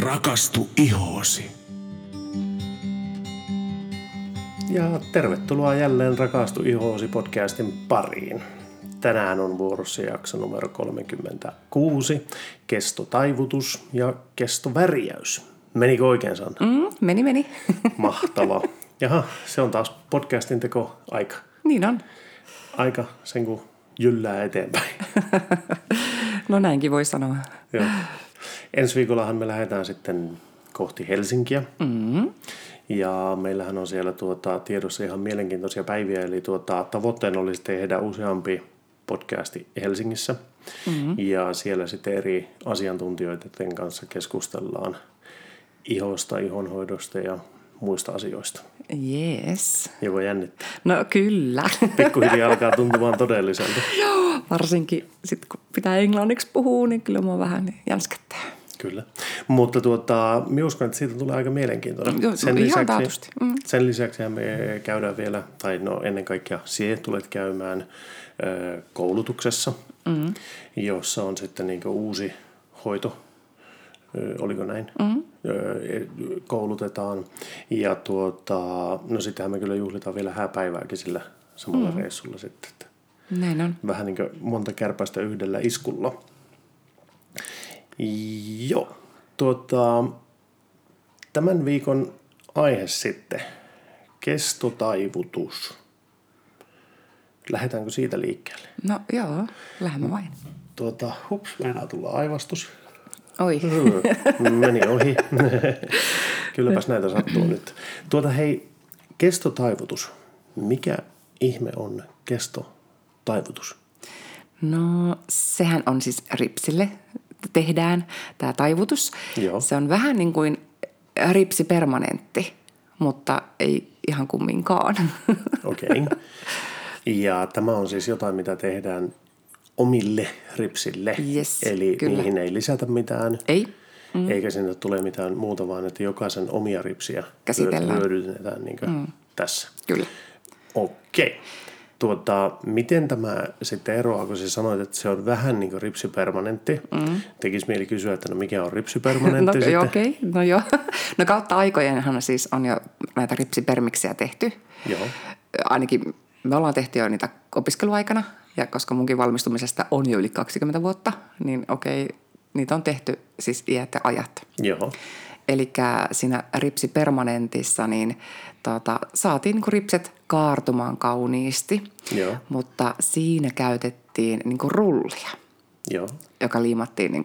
Rakastu ihoosi. Ja tervetuloa jälleen Rakastu ihoosi podcastin pariin. Tänään on vuorossa jakso numero 36, kestotaivutus ja kestovärjäys. Menikö oikein Sanna? Mm, meni, meni. Mahtava. Jaha, se on taas podcastin teko aika. niin on. Aika sen kun jyllää eteenpäin. No näinkin voi sanoa. Joo. Ensi viikollahan me lähdetään sitten kohti Helsinkiä. Mm-hmm. Ja meillähän on siellä tuota, tiedossa ihan mielenkiintoisia päiviä, eli tuota, tavoitteena olisi tehdä useampi podcasti Helsingissä. Mm-hmm. Ja siellä sitten eri asiantuntijoiden kanssa keskustellaan ihosta, ihonhoidosta ja muista asioista. Yes. Joko jännittää? No kyllä. Pikkuhiljaa alkaa tuntumaan todelliselta. Joo, varsinkin sit kun pitää englanniksi puhua, niin kyllä mua vähän jänskättää. Kyllä. Mutta tuota, minä uskon, että siitä tulee aika mielenkiintoinen. Joo, ihan taatusti. mm. sen lisäksi me käydään vielä, tai no ennen kaikkea sinä tulet käymään ö, koulutuksessa, mm. jossa on sitten niin uusi hoito, ö, oliko näin, mm. ö, koulutetaan. Ja tuota, no sittenhän me kyllä juhlitaan vielä hääpäivääkin sillä samalla mm. reissulla sitten. Näin on. vähän niin kuin monta kärpästä yhdellä iskulla. Joo. Tuota, tämän viikon aihe sitten. Kestotaivutus. Lähdetäänkö siitä liikkeelle? No joo, lähdemme vain. Tuota, hups, meinaa tulla aivastus. Oi. Meni ohi. Kylläpäs näitä sattuu nyt. Tuota hei, kestotaivutus. Mikä ihme on kestotaivutus? No sehän on siis ripsille tehdään tämä taivutus. Joo. Se on vähän niin kuin ripsipermanentti, mutta ei ihan kumminkaan. Okei. Okay. Ja tämä on siis jotain, mitä tehdään omille ripsille. Yes, Eli kyllä. niihin ei lisätä mitään. ei? Mm. Eikä sinne tule mitään muuta, vaan että jokaisen omia ripsiä Käsitellään. hyödynnetään niin mm. tässä. Kyllä. Okei. Tuota, miten tämä sitten eroaa, kun sä sanoit, että se on vähän niin kuin ripsipermanentti. Mm. Tekisi mieli kysyä, että no mikä on ripsipermanentti No sitten? joo, okei, okay. no joo. No kautta aikojenhan siis on jo näitä ripsipermiksiä tehty. Joo. Ainakin me ollaan tehty jo niitä opiskeluaikana, ja koska munkin valmistumisesta on jo yli 20 vuotta, niin okei, okay, niitä on tehty siis iät ja ajat. Joo. Eli siinä ripsipermanentissa niin tota, saatiin niin ripset kaartumaan kauniisti, Joo. mutta siinä käytettiin niin rullia, Joo. joka liimattiin niin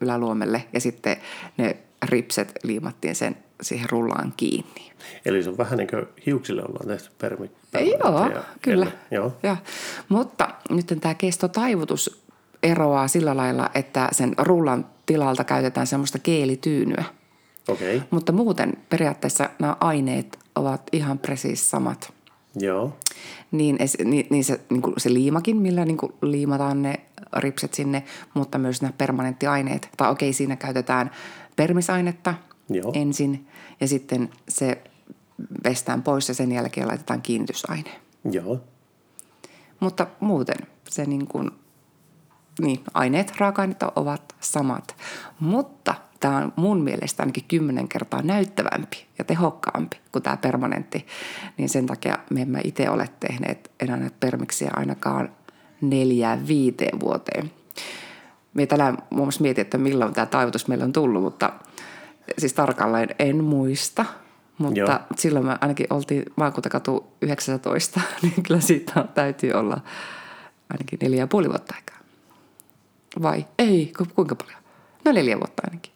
yläluomelle ja sitten ne ripset liimattiin sen siihen rullaan kiinni. Eli se on vähän niin kuin hiuksille ollaan tehty permi. Joo, permanentteja kyllä. ennen. Joo. Ja, mutta nyt tämä kestotaivutus eroaa sillä lailla, että sen rullan tilalta käytetään semmoista geelityynyä. Okay. Mutta muuten periaatteessa nämä aineet ovat ihan presiis samat. Joo. Niin, niin, niin se, niin kuin se liimakin, millä niin kuin liimataan ne ripset sinne, mutta myös nämä permanenttiaineet. Tai okei, siinä käytetään permisainetta Joo. ensin ja sitten se pestään pois ja sen jälkeen laitetaan kiinnitysaine. Joo. Mutta muuten se niin kuin, niin, aineet, raaka-aineet ovat samat. Mutta tämä on mun mielestä ainakin kymmenen kertaa näyttävämpi ja tehokkaampi kuin tämä permanentti. Niin sen takia me emme itse ole tehneet enää näitä permiksiä ainakaan neljään viiteen vuoteen. Me tänään muun muassa mietin, että milloin tämä taivutus meillä on tullut, mutta siis tarkalleen en muista. Mutta Joo. Silloin me ainakin oltiin maakuntakatu 19, niin kyllä siitä täytyy olla ainakin neljä ja puoli vuotta aikaa. Vai? Ei, ku- kuinka paljon? No neljä vuotta ainakin.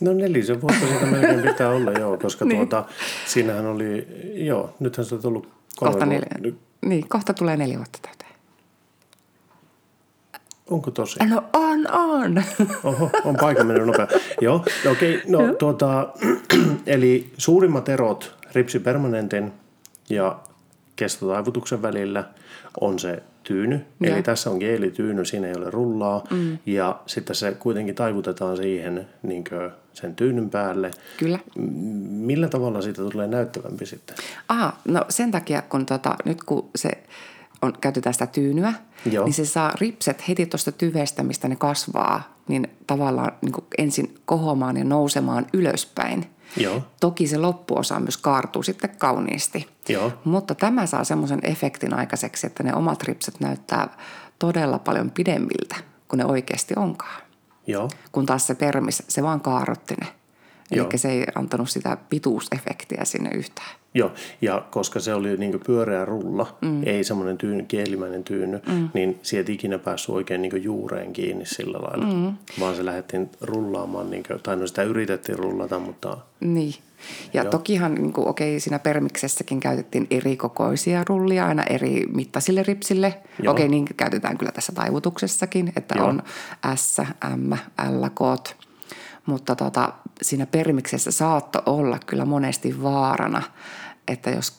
No nelisen vuotta siitä melkein pitää olla, joo, koska niin. Tuota, siinähän oli, joo, nythän se on tullut kolme Kohta, vuotta. neljä, niin, kohta tulee neljä vuotta täyteen. Onko tosi? No on, on. Oho, on paikka mennyt nopea. Joo, okei, okay, no tuota, eli suurimmat erot ripsipermanentin ja kestotaivutuksen välillä on se tyyny. Joo. Eli tässä on geelityyny, siinä ei ole rullaa. Mm. Ja sitten se kuitenkin taivutetaan siihen niin sen tyynyn päälle. Kyllä. Millä tavalla siitä tulee näyttävämpi sitten? Aha, no sen takia, kun tota, nyt kun se on, käytetään sitä tyynyä, Joo. niin se saa ripset heti tuosta tyvestä, mistä ne kasvaa, niin tavallaan niin ensin kohomaan ja nousemaan ylöspäin. Joo. Toki se loppuosa myös kaartuu sitten kauniisti. Joo. Mutta tämä saa semmoisen efektin aikaiseksi, että ne omat ripset näyttää todella paljon pidemmiltä kuin ne oikeasti onkaan. Joo. Kun taas se permis, se vaan kaarotti ne. Eli se ei antanut sitä pituusefektiä sinne yhtään. Joo, ja koska se oli niin pyöreä rulla, mm. ei semmoinen tyyny, kielimäinen tyyny, mm. niin sieltä ikinä päässyt oikein niin juureen kiinni sillä lailla. Mm. Vaan se lähdettiin rullaamaan, niin kuin, tai no sitä yritettiin rullata, mutta Niin. Ja Joo. tokihan, niin kuin, okei, siinä permiksessäkin käytettiin eri kokoisia rullia aina eri mittaisille ripsille. Joo. Okei, niin käytetään kyllä tässä taivutuksessakin, että Joo. on S, M, L, K. Mutta tota, siinä permiksessä saattoi olla kyllä monesti vaarana, että jos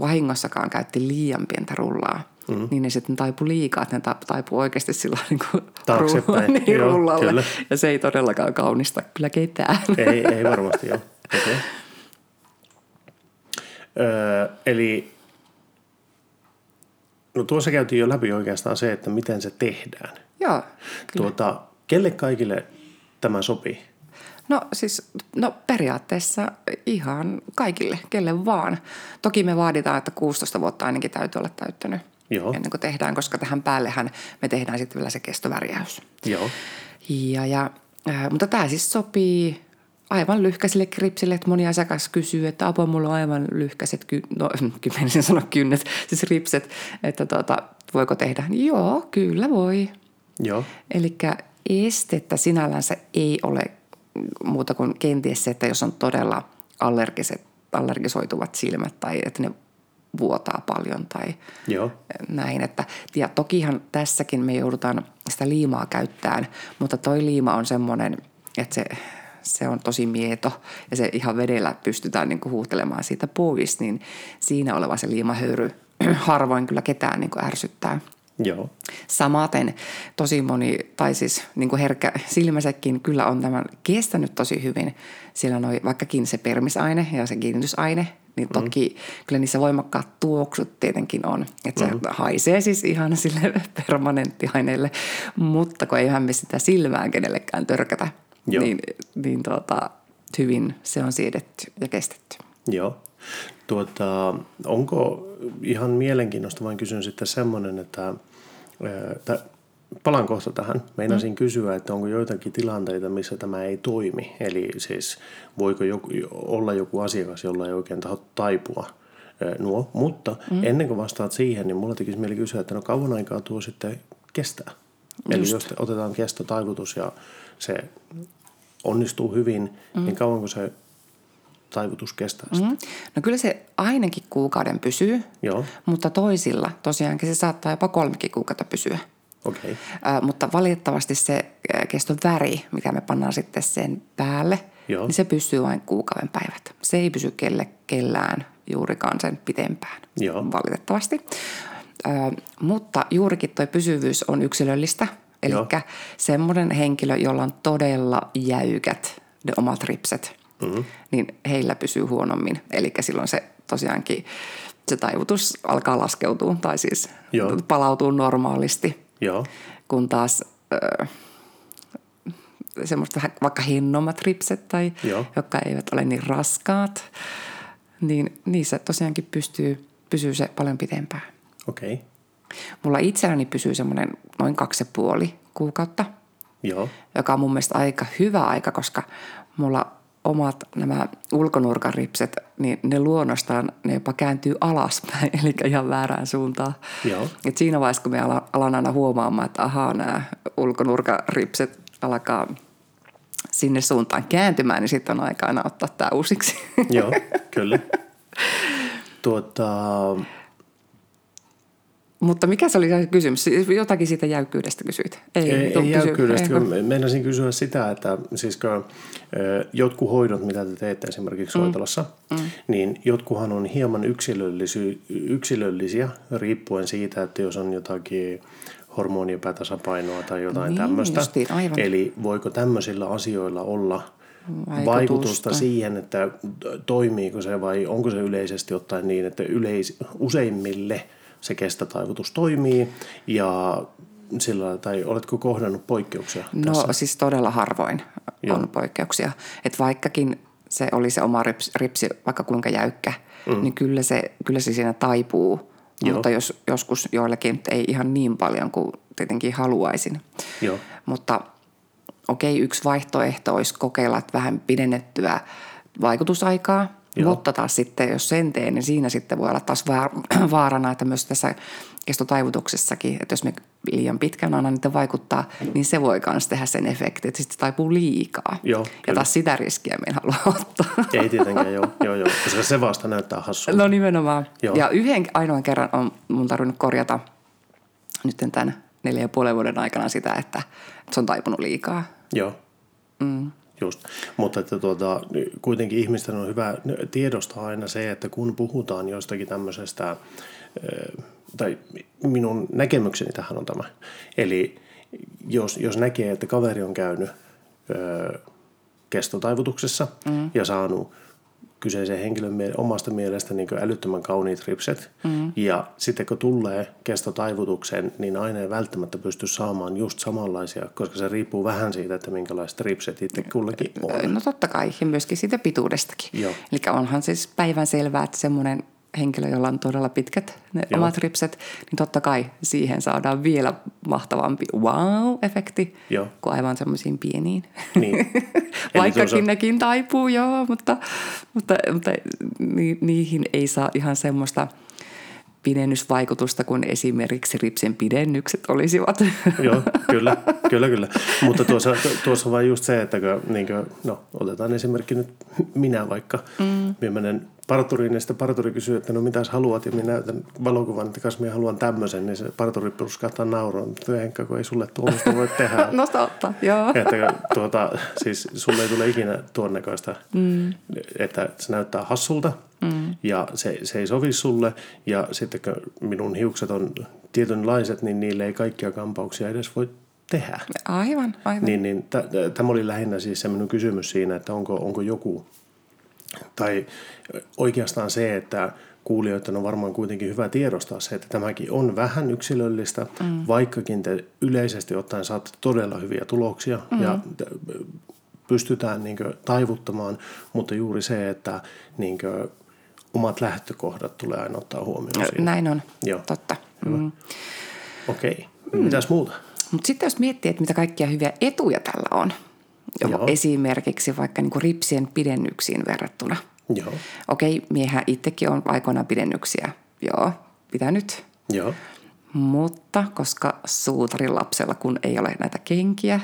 vahingossakaan käytti liian pientä rullaa, mm. niin ne sitten taipui liikaa, että ne ta- taipui oikeasti sillä niin kuin Taaksepäin. niin, Joo, rullalle. kyllä. Ja se ei todellakaan kaunista kyllä ketään. ei, ei varmasti ole. Okay. Öö, eli no tuossa käytiin jo läpi oikeastaan se, että miten se tehdään. Joo, kyllä. Tuota, kelle kaikille tämä sopii? No siis, no periaatteessa ihan kaikille, kelle vaan. Toki me vaaditaan, että 16 vuotta ainakin täytyy olla täyttänyt Joo. ennen kuin tehdään, koska tähän päällehän me tehdään sitten vielä se kestovärjäys. Joo. Ja, ja, äh, mutta tämä siis sopii aivan lyhkäisille kripsille, että moni asiakas kysyy, että apua, mulla on aivan lyhkäiset, ky- no kymmenen sanoa kynnet, siis ripset, että tuota, voiko tehdä? Joo, kyllä voi. Joo. Eli estettä sinällänsä ei ole muuta kuin kenties se, että jos on todella allergiset, allergisoituvat silmät tai että ne vuotaa paljon tai Joo. näin. Että, ja tokihan tässäkin me joudutaan sitä liimaa käyttämään, mutta toi liima on semmoinen, että se, se on tosi mieto ja se ihan vedellä pystytään niin kuin huuhtelemaan siitä pois, niin siinä oleva se liimahöyry harvoin kyllä ketään niin kuin ärsyttää. Joo. Samaten tosi moni, tai siis niin kuin herkkä silmäsekin kyllä on tämän kestänyt tosi hyvin. Siellä noi, vaikkakin se permisaine ja se kiinnitysaine, niin toki mm. kyllä niissä voimakkaat tuoksut tietenkin on. Että se mm. haisee siis ihan sille permanenttiaineelle, mutta kun eihän me sitä silmään kenellekään törkätä, Joo. niin, niin tuota, hyvin se on siedetty ja kestetty. Joo. Tuota, onko ihan mielenkiinnosta, vain kysyn sitten semmoinen, että, että palaan kohta tähän. Meinasin mm. kysyä, että onko joitakin tilanteita, missä tämä ei toimi. Eli siis voiko joku, olla joku asiakas, jolla ei oikein taho taipua nuo. Mutta mm. ennen kuin vastaat siihen, niin mulla tekisi mieli kysyä, että no kauan aikaa tuo sitten kestää. Eli Just. jos otetaan kestotaivutus ja se onnistuu hyvin, mm. niin kauanko se taivutus kestää sitä? Mm. No kyllä se ainakin kuukauden pysyy, Joo, mutta toisilla tosiaankin se saattaa jopa kolmekin kuukautta pysyä. okei. Ä, mutta valitettavasti se ä, keston väri, mikä me pannaan sitten sen päälle, Joo. niin se pysyy vain kuukauden päivät. Se ei pysy kelle, kellään juurikaan sen pitempään, Joo. valitettavasti. Ä, mutta juurikin tuo pysyvyys on yksilöllistä. Eli semmoinen henkilö, jolla on todella jäykät ne omat ripset, mm-hmm. niin heillä pysyy huonommin. Eli silloin se tosiaankin se taivutus alkaa laskeutua tai siis Joo. palautuu normaalisti Joo, kun taas ö, semmoista vähän vaikka hinnommat ripset tai Joo. jotka eivät ole niin raskaat, niin niissä tosiaankin pystyy, pysyy se paljon pitempään. okei. Mulla itselläni pysyy semmoinen noin kaksi ja puoli kuukautta, Joo, joka on mun mielestä aika hyvä aika, koska mulla omat nämä ulkonurkan ripset, niin ne luonnostaan ne jopa kääntyy alaspäin, eli ihan väärään suuntaan. Joo. Et siinä vaiheessa, kun me ala- alan aina huomaamaan, että ahaa, nämä ulkonurkan ripset alkaa sinne suuntaan kääntymään, niin sitten on aika aina ottaa tämä uusiksi. joo, kyllä. Tuota, Mutta mikä se oli se kysymys? Jotakin siitä jäykkyydestä kysyit. ei, ei, ei jäykkyydestä. ei, Meinasin kysyä sitä, että siis kun, ö, jotkut hoidot, mitä te teette esimerkiksi Mm. soitolassa, niin jotkuhan on hieman yksilöllisy, yksilöllisiä riippuen siitä, että jos on jotakin hormoniepätasapainoa tai jotain Niin, tämmöistä. justiin, aivan. Eli voiko tämmöisillä asioilla olla Vaikutusta. vaikutusta siihen, että toimiiko se vai onko se yleisesti ottaen niin, että yleis, useimmille se kestätaivutus toimii ja sillä, tai oletko kohdannut poikkeuksia No tässä? siis todella harvoin Joo. on poikkeuksia. Että vaikkakin se oli se oma rips, ripsi vaikka kuinka jäykkä, mm. niin kyllä se, kyllä se siinä taipuu. Joo. Mutta jos, joskus joillekin ei ihan niin paljon kuin tietenkin haluaisin. Joo. Mutta okei, yksi vaihtoehto olisi kokeilla vähän pidennettyä vaikutusaikaa, Joo. mutta taas sitten, jos sen teen, niin siinä sitten voi olla taas vaar- vaarana, että myös tässä kestotaivutuksessakin, että jos me liian pitkään annan niitä vaikuttaa, niin se voi myös tehdä sen efektin, että sitten taipuu liikaa. Joo, ja kyllä. taas sitä riskiä me en halua ottaa. Ei tietenkään, joo, joo, joo, koska se vasta näyttää hassulta. No nimenomaan. Joo. Ja yhden ainoan kerran on mun tarvinnut korjata nyt tämän neljä ja puolen vuoden aikana sitä, että se on taipunut liikaa. Joo. Mm. Just. Mutta että tuota, kuitenkin ihmisten on hyvä tiedostaa aina se, että kun puhutaan jostakin tämmöisestä, ö, tai minun näkemykseni tähän on tämä. Eli jos, jos näkee, että kaveri on käynyt ö, kestotaivutuksessa mm. ja saanut kyseisen henkilön mie- omasta mielestä niin älyttömän kauniit ripset. Mm. Ja sitten kun tulee kestotaivutukseen, niin aina ei välttämättä pysty saamaan just samanlaisia, koska se riippuu vähän siitä, että minkälaiset ripset itse kullakin on. No totta kai, ja myöskin siitä pituudestakin. Joo. Eli onhan siis päivän selvää, että semmoinen henkilö, jolla on todella pitkät ne Joo. omat ripset, niin totta kai siihen saadaan vielä mahtavampi wow-efekti Joo. kuin aivan semmoisiin pieniin. Niin. Vaikkakin tuossa- nekin taipuu, joo, mutta, mutta, mutta ni, niihin ei saa ihan semmoista pidennysvaikutusta kuin esimerkiksi ripsen pidennykset olisivat. Joo, kyllä, kyllä, kyllä. Mutta tuossa, tuossa vaan just se, että kun, niin kuin, no, otetaan esimerkki nyt minä vaikka. Mm. Minä menen parturiin ja sitten parturi kysyy, että no mitäs haluat ja minä näytän valokuvan, että kas minä haluan tämmöisen, niin se parturi purskahtaa nauroon. Mutta Henkka, kun ei sulle tuommoista voi tehdä. no totta, joo. että tuota, siis sulle ei tule ikinä tuon näköistä, mm. että se näyttää hassulta mm. ja se, se ei sovi sulle. Ja sitten kun minun hiukset on tietynlaiset, niin niille ei kaikkia kampauksia edes voi tehdä. Aivan, aivan. Niin, niin tämä oli lähinnä siis se minun kysymys siinä, että onko, onko joku, tai oikeastaan se, että kuulijoiden on varmaan kuitenkin hyvä tiedostaa se, että tämäkin on vähän yksilöllistä, mm. vaikkakin te yleisesti ottaen saatte todella hyviä tuloksia mm. ja pystytään niin taivuttamaan, mutta juuri se, että niin omat lähtökohdat tulee aina ottaa huomioon siinä. Näin on, Joo. totta. Mm. Okei, mitäs muuta? Mutta sitten jos miettii, että mitä kaikkia hyviä etuja tällä on, Joo. esimerkiksi vaikka niinku ripsien pidennyksiin verrattuna. Joo, Okei, miehän itsekin on aikoinaan pidennyksiä, joo, pitänyt. joo, Mutta koska suutarin lapsella kun ei ole näitä kenkiä,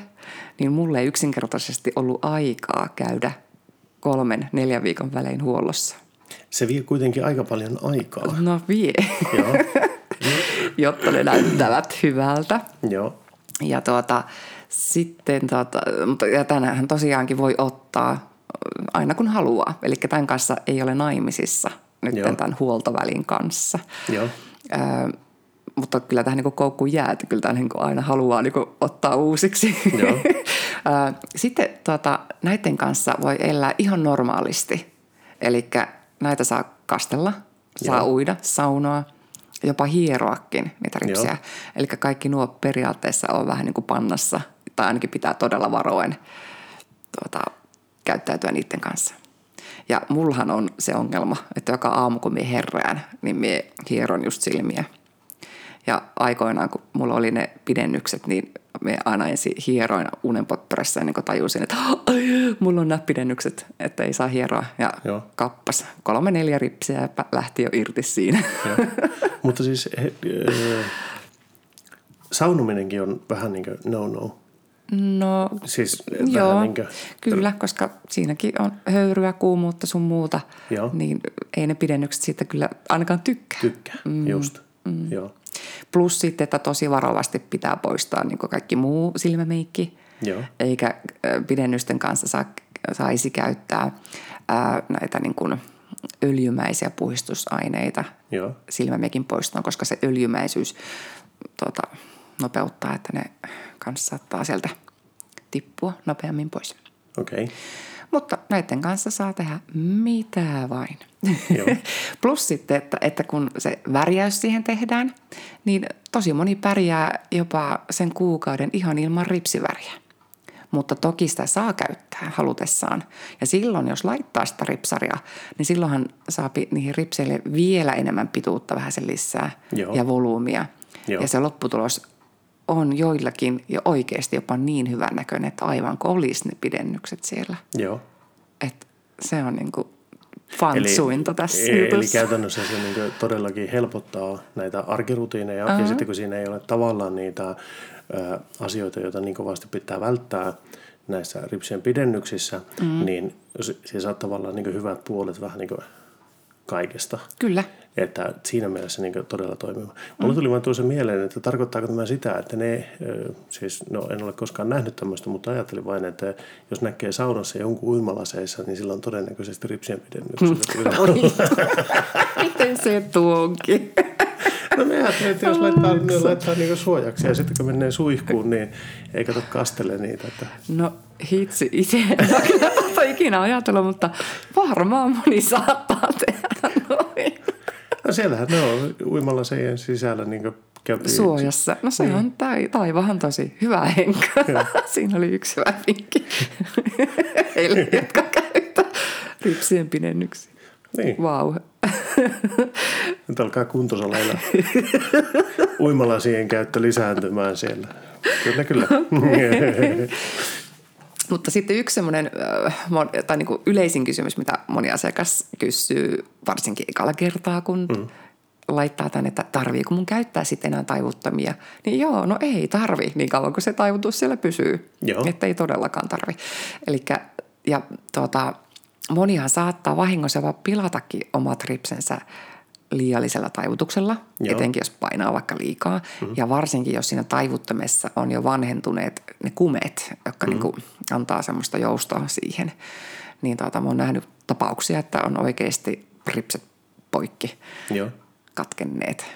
niin mulle ei yksinkertaisesti ollut aikaa käydä kolmen, neljän viikon välein huollossa. se vie kuitenkin aika paljon aikaa. No vie, Joo, jotta ne näyttävät hyvältä. joo, Ja tuota, sitten, mutta ja tänään tosiaankin voi ottaa aina kun haluaa. Eli tämän kanssa ei ole naimisissa nyt Joo. tämän huoltovälin kanssa. joo, Ö, mutta kyllä tähän niin koukkuun jää, että kyllä tämän niin aina haluaa niin ottaa uusiksi. Joo. Ö, Sitten tuota, näiden kanssa voi elää ihan normaalisti. Eli näitä saa kastella, saa Joo. uida, saunoa, jopa hieroakin niitä ripsiä. Eli kaikki nuo periaatteessa on vähän niin kuin pannassa, tai ainakin pitää todella varoen tuota, käyttäytyä niiden kanssa. Ja mullahan on se ongelma, että joka aamu kun me herään, niin me hieron just silmiä. Ja aikoinaan, kun mulla oli ne pidennykset, niin me aina ensin hieroin unenpotteressa ennen kuin tajusin, että ai, mulla on nämä pidennykset, että ei saa hieroa. Ja Joo. kappas, kolme neljä ripsiä ja lähti jo irti siinä. Mutta siis he, ö, saunominenkin on vähän niin kuin no-no. No Siis Joo, vähän niin kuin, kyllä, koska siinäkin on höyryä, kuumuutta sun muuta, Joo. niin ei ne pidennykset siitä kyllä ainakaan tykkää. tykkää, mm. just. Mm. Joo, Plus sitten, että tosi varovasti pitää poistaa niin kaikki muu silmämeikki, Joo. eikä ö, pidennysten kanssa saa, saisi käyttää ää, näitä niin kuin öljymäisiä puhistusaineita joo, silmämeikin poistoon, koska se öljymäisyys tuota, nopeuttaa, että ne kanssa saattaa sieltä tippua nopeammin pois. okei. Okay. Mutta näiden kanssa saa tehdä mitä vain. Joo. Plus sitten, että, että kun se värjäys siihen tehdään, niin tosi moni pärjää jopa sen kuukauden ihan ilman ripsiväriä. Mutta toki sitä saa käyttää halutessaan. Ja silloin, jos laittaa sitä ripsaria, niin silloinhan saa niihin ripseille vielä enemmän pituutta vähän sen lisää Joo. ja volyymia. Joo. Ja se lopputulos on joillakin jo oikeasti jopa niin hyvän näköinen, että aivan kuin olisi ne pidennykset siellä. Joo. Et se on niinku fansuinta tässä eli jutussa. käytännössä se niin todellakin helpottaa näitä arkirutiineja uh-huh. ja sitten kun siinä ei ole tavallaan niitä ö, asioita, joita niin kovasti pitää välttää näissä ripsien pidennyksissä, mm. niin se saa tavallaan niin hyvät puolet vähän niin kaikesta. Kyllä. Että siinä mielessä niin todella toimiva. Mulla tuli vaan tuossa mieleen, että tarkoittaako tämä sitä, että ne, siis no en ole koskaan nähnyt tämmöistä, mutta ajattelin vain, että jos näkee saunassa jonkun uimalaseissa, niin sillä on todennäköisesti ripsien pidennykset. Oi, miten se tuonkin? Ajattelin, että jos laittaa, niin laittaa niinku suojaksi ja sitten kun menee suihkuun, niin ei kato kastele niitä. Että... No hitsi, itse en ole kyllä tota ikinä ajatellut, mutta varmaan moni saattaa tehdä noin. No siellähän ne on uimalla sen sisällä niin käpi. Suojassa. No se on tai, taivahan tosi hyvä henka. Siinä oli yksi hyvä vinkki heille, jotka käyttää ripsien pidennyksiä. Niin. Vau. Nyt alkaa kuntosalilla uimalasien käyttö lisääntymään siellä. Kyllä, kyllä. Mutta sitten yksi semmoinen tai niin kuin yleisin kysymys, mitä moni asiakas kysyy varsinkin ekalla kertaa, kun mm. laittaa tänne, että tarviiko mun käyttää sitten enää taivuttamia. Niin joo, no ei tarvi niin kauan kuin se taivutus siellä pysyy. Joo. Että ei todellakaan tarvi. Elikkä, ja tuota, monihan saattaa vahingossa vaan pilatakin omat ripsensä liiallisella taivutuksella, Joo. etenkin jos painaa vaikka liikaa. Mm-hmm. Ja varsinkin, jos siinä taivuttamessa on jo vanhentuneet ne kumet, jotka mm-hmm. niin kuin antaa semmoista joustoa siihen. Niin tuota, mä oon nähnyt tapauksia, että on oikeasti ripset poikki Joo. katkenneet.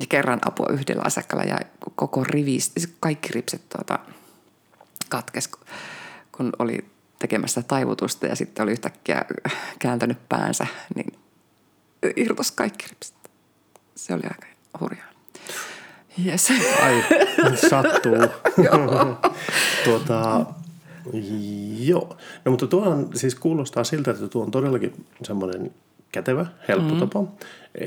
Ja kerran apua yhdellä asiakkaalla ja koko rivi, kaikki ripset tuota, katkes, kun oli tekemässä taivutusta ja sitten oli yhtäkkiä kääntänyt päänsä, niin irtos kaikki ripsit. Se oli aika hurjaa. Yes. Ai, sattuu. tuota, joo. No mutta tuo on, siis kuulostaa siltä, että tuo on todellakin semmoinen kätevä, helppo mm-hmm. tapa,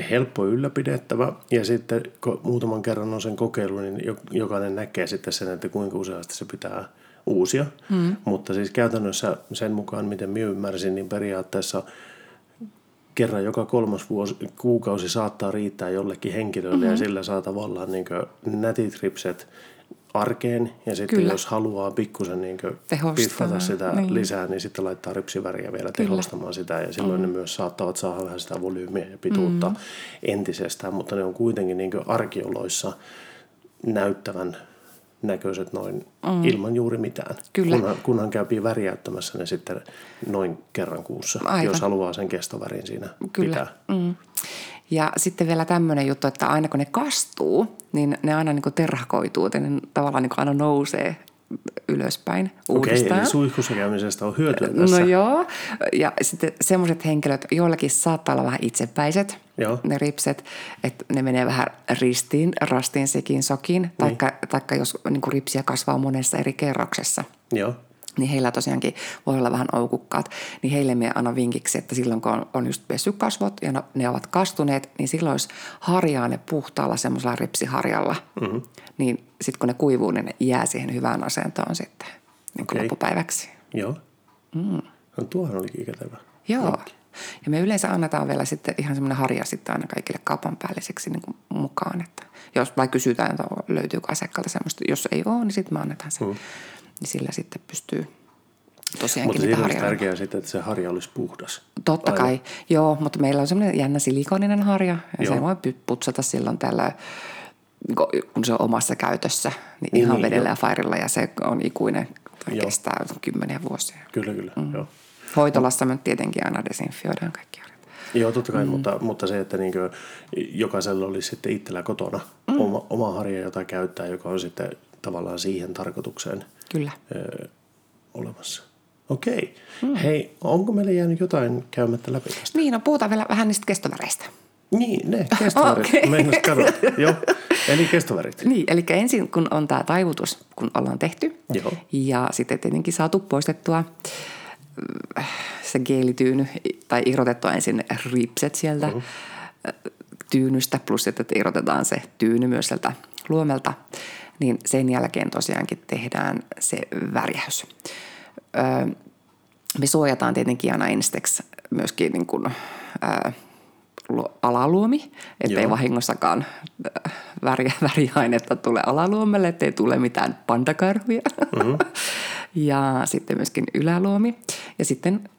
helppo ylläpidettävä ja sitten kun muutaman kerran on sen kokeilu, niin jokainen näkee sitten sen, että kuinka useasti se pitää uusia. Mm. Mutta siis käytännössä sen mukaan, miten minä ymmärsin, niin periaatteessa kerran joka kolmas vuosi, kuukausi saattaa riittää jollekin henkilölle mm-hmm. ja sillä saa tavallaan niin nätit ripset arkeen ja sitten Kyllä. jos haluaa pikkusen niin piffata sitä niin. lisää, niin sitten laittaa rypsiväriä vielä Kyllä. tehostamaan sitä ja silloin mm. ne myös saattavat saada vähän sitä volyymiä ja pituutta mm. entisestään, mutta ne on kuitenkin niin arkioloissa näyttävän näköiset noin mm. ilman juuri mitään. Kyllä. Kunhan, kunhan käypii väriäyttämässä ne sitten noin kerran kuussa, Aivan. jos haluaa sen kestovärin siinä Kyllä. pitää. Mm. Ja sitten vielä tämmöinen juttu, että aina kun ne kastuu, niin ne aina niin kuin terhakoituu, että ne tavallaan niin kuin aina nousee ylöspäin uudestaan. Okei, eli suihkussa käymisestä on hyötyä tässä. No joo, ja sitten semmoiset henkilöt, joillakin saattaa olla vähän itsepäiset, joo. ne ripset, että ne menee vähän ristiin, rastiin sekin sokin, niin. taikka, taikka jos niin kuin ripsiä kasvaa monessa eri kerroksessa. Joo niin heillä tosiaankin voi olla vähän aukukkaat, niin heille me anna vinkiksi, että silloin kun on, on just kasvot ja no, ne ovat kastuneet, niin silloin olisi harjaa ne puhtaalla semmoisella ripsiharjalla. Mm-hmm. Niin sitten kun ne kuivuu, niin ne jää siihen hyvään asentoon sitten niin okay. loppupäiväksi. Joo. Mm. No tuohan olikin kätevä. Joo. Linkki. Ja me yleensä annetaan vielä sitten ihan semmoinen harja sitten aina kaikille kaupan päälliseksi niin kuin mukaan. Että jos vai kysytään, että löytyykö asiakkaalta semmoista. Jos ei ole, niin sitten me annetaan se. Mm niin sillä sitten pystyy tosiaankin Mutta niitä on tärkeää sitten, että se harja olisi puhdas. Totta Aivan. kai, joo, mutta meillä on semmoinen jännä silikoninen harja ja joo. se voi putsata silloin tällä kun se on omassa käytössä, niin, niin ihan niin, vedellä ja fairilla ja se on ikuinen, tai kestää kymmeniä vuosia. Kyllä, kyllä, mm. joo. Hoitolassa me tietenkin aina desinfioidaan kaikki harjat. Joo, totta kai, mm. mutta, mutta se, että niin jokaisella olisi sitten itsellä kotona mm. oma, oma harja, jota käyttää, joka on sitten tavallaan siihen tarkoitukseen Kyllä. Ö, olemassa. Okei. Mm. Hei, onko meillä jäänyt jotain käymättä läpi tästä? Niin, no puhutaan vielä vähän niistä kestoväreistä. Niin, ne kestovärit. Meinasit kadota. Joo, eli kestovärit. Niin, eli ensin kun on tämä taivutus, kun ollaan tehty. Joo. Ja sitten tietenkin saatu poistettua äh, se geelityyny tai irrotettua ensin ripset sieltä Mhm. äh, tyynystä, plus että irrotetaan se tyyny myös sieltä luomelta, niin sen jälkeen tosiaankin tehdään se värjäys. Öö, me suojataan tietenkin aina ensiksi myöskin niin kuin, lu- alaluomi, ettei Joo. vahingossakaan väri, väriainetta tule alaluomelle, ettei tule mitään pandakarhuja. Mm-hmm. ja sitten myöskin yläluomi. Ja sitten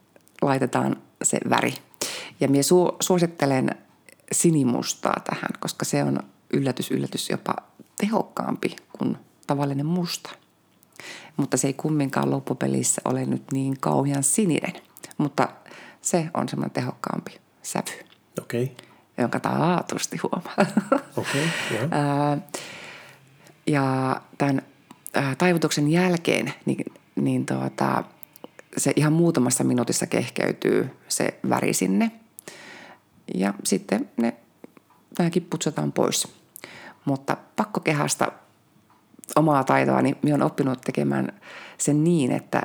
laitetaan se väri. Ja minä su- suosittelen sinimustaa tähän, koska se on yllätys, yllätys jopa tehokkaampi kuin tavallinen musta. Mutta se ei kumminkaan loppupelissä ole nyt niin kauhean sininen. Mutta se on semmoinen tehokkaampi sävy Okei, jonka taatusti huomaa. okei, joo. Ää, ja tämän taivutuksen jälkeen niin, niin tuota, se ihan muutamassa minuutissa kehkeytyy se väri sinne. Ja sitten ne nämäkin putsataan pois. Mutta pakkokehasta omaa taitoa, niin minä olen oppinut tekemään sen niin, että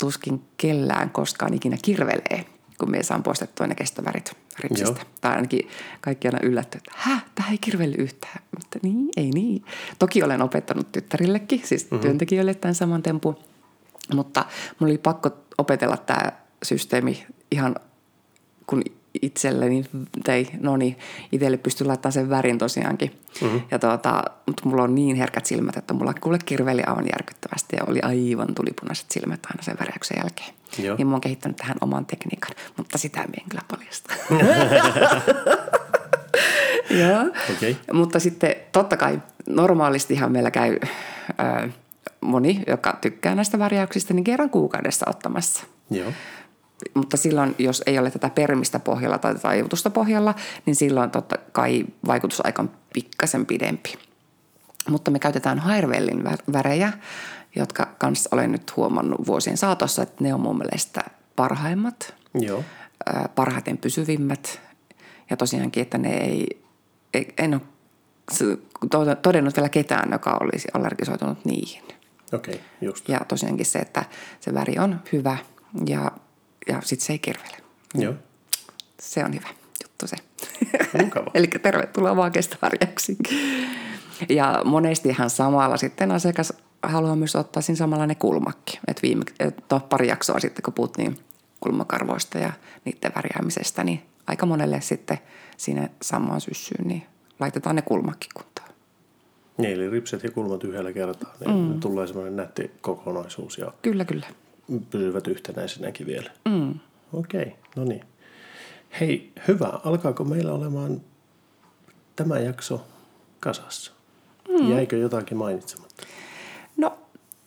tuskin kellään koskaan ikinä kirvelee, kun minä saan poistettua ne kestovärit ripsistä. Joo. Tai ainakin kaikki aina yllätty, että häh, tämä ei kirvely yhtään. Mutta niin, ei niin. Toki olen opettanut tyttärillekin, siis mm-hmm. työntekijöille tämän saman tempun. Mutta mulla oli pakko opetella tämä systeemi ihan kun itselleni, tai no niin, itselle pystyn laittamaan sen värin tosiaankin. Mm-hmm. Ja tuota, mutta mulla on niin herkät silmät, että mulla kuule kirveli aivan järkyttävästi ja oli aivan tulipunaiset silmät aina sen väräyksen jälkeen. Joo. Niin mä oon kehittänyt tähän oman tekniikan, mutta sitä en kyllä paljasta. Joo. Okei. Mutta sitten totta kai normaalistihan meillä käy ö, moni, joka tykkää näistä värjäyksistä, niin kerran kuukaudessa ottamassa. Joo. Mutta silloin, jos ei ole tätä permistä pohjalla tai taivutusta pohjalla, niin silloin totta kai vaikutusaika on pikkasen pidempi. Mutta me käytetään Hairwellin vä- värejä, jotka kanssa olen nyt huomannut vuosien saatossa, että ne on mun mielestä parhaimmat, Joo. parhaiten pysyvimmät. Ja tosiaankin, että ne ei, ei en ole todennut vielä ketään, joka olisi allergisoitunut niihin. Okei, just. Ja tosiaankin se, että se väri on hyvä ja, ja sitten se ei kirvele. Joo. Se on hyvä juttu se. Mukava. Eli tervetuloa vaan kestoharjaksi. Ja monestihan samalla sitten asiakas haluaa myös ottaa siinä samalla ne kulmakki. Et viime, et no, pari jaksoa sitten, kun puhuttiin kulmakarvoista ja niiden värjäämisestä, niin aika monelle sitten siinä samaan syssyyn, niin laitetaan ne kulmakki kuntoon. Niin, eli ripset ja kulmat yhdellä kertaa, niin mm. tulee semmoinen nätti kokonaisuus ja Kyllä, kyllä. Pysyvät yhtenäisenäkin vielä. Mm. Okei, no niin. Hei, hyvä. Alkaako meillä olemaan tämä jakso kasassa? Mm. Jäikö jotakin mainitsematta? No,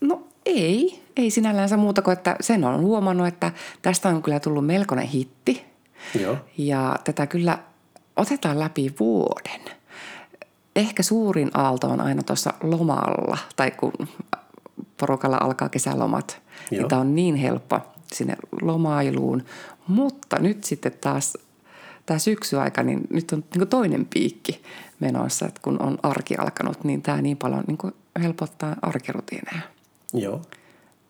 no ei, ei sinällänsä muuta kuin, että sen on huomannut, että tästä on kyllä tullut melkoinen hitti. Joo. Ja tätä kyllä otetaan läpi vuoden. Ehkä suurin aalto on aina tuossa lomalla, tai kun porukalla alkaa kesälomat. Joo. Niin tämä on niin helppo sinne lomailuun. Mutta nyt sitten taas tämä syksyaika, niin nyt on niin toinen piikki menossa, että kun on arki alkanut, niin tämä niin paljon niin helpottaa arkirutiineja. Joo.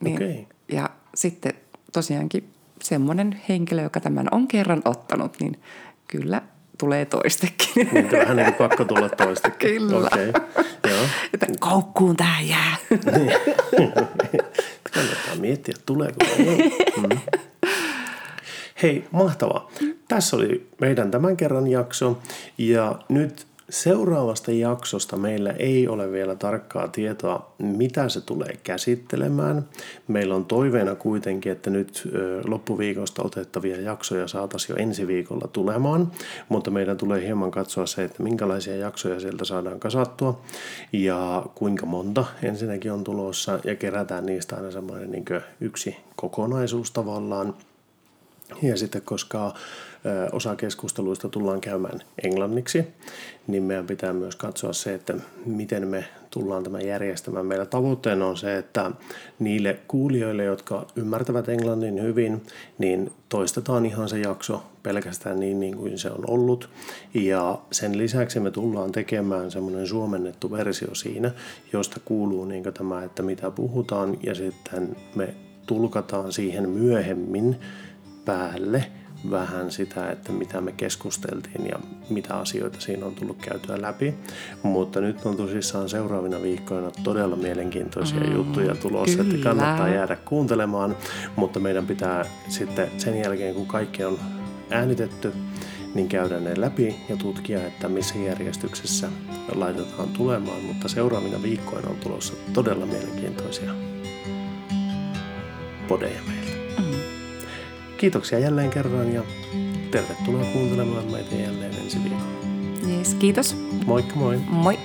Niin, Okei. Ja sitten tosiaankin semmoinen henkilö, joka tämän on kerran ottanut, niin kyllä tulee toistekin. Niin vähän niin kuin pakko tulla toistakin. Kyllä. Okei. Joo. Että koukkuun tämä jää. Kannattaa miettiä, tuleeko. Mm. Hei, mahtavaa. Tässä oli meidän tämän kerran jakso. Ja nyt seuraavasta jaksosta meillä ei ole vielä tarkkaa tietoa, mitä se tulee käsittelemään. Meillä on toiveena kuitenkin, että nyt loppuviikosta otettavia jaksoja saataisiin jo ensi viikolla tulemaan, mutta meidän tulee hieman katsoa se, että minkälaisia jaksoja sieltä saadaan kasattua ja kuinka monta ensinnäkin on tulossa ja kerätään niistä aina semmoinen niin yksi kokonaisuus tavallaan. Ja sitten koska osa keskusteluista tullaan käymään englanniksi, niin meidän pitää myös katsoa se, että miten me tullaan tämä järjestämään. Meillä tavoitteena on se, että niille kuulijoille, jotka ymmärtävät englannin hyvin, niin toistetaan ihan se jakso pelkästään niin, niin kuin se on ollut. Ja sen lisäksi me tullaan tekemään semmoinen suomennettu versio siinä, josta kuuluu niin tämä, että mitä puhutaan, ja sitten me tulkataan siihen myöhemmin päälle – vähän sitä, että mitä me keskusteltiin ja mitä asioita siinä on tullut käytyä läpi. Mutta nyt on tosissaan seuraavina viikkoina todella mielenkiintoisia mm, juttuja tulossa, kyllä. että kannattaa jäädä kuuntelemaan. Mutta meidän pitää sitten sen jälkeen, kun kaikki on äänitetty, niin käydä ne läpi ja tutkia, että missä järjestyksessä laitetaan tulemaan. Mutta seuraavina viikkoina on tulossa todella mielenkiintoisia podeja meille. Kiitoksia jälleen kerran ja tervetuloa kuuntelemaan meitä jälleen ensi viikolla. Yes, kiitos. Moikka moi. Moi.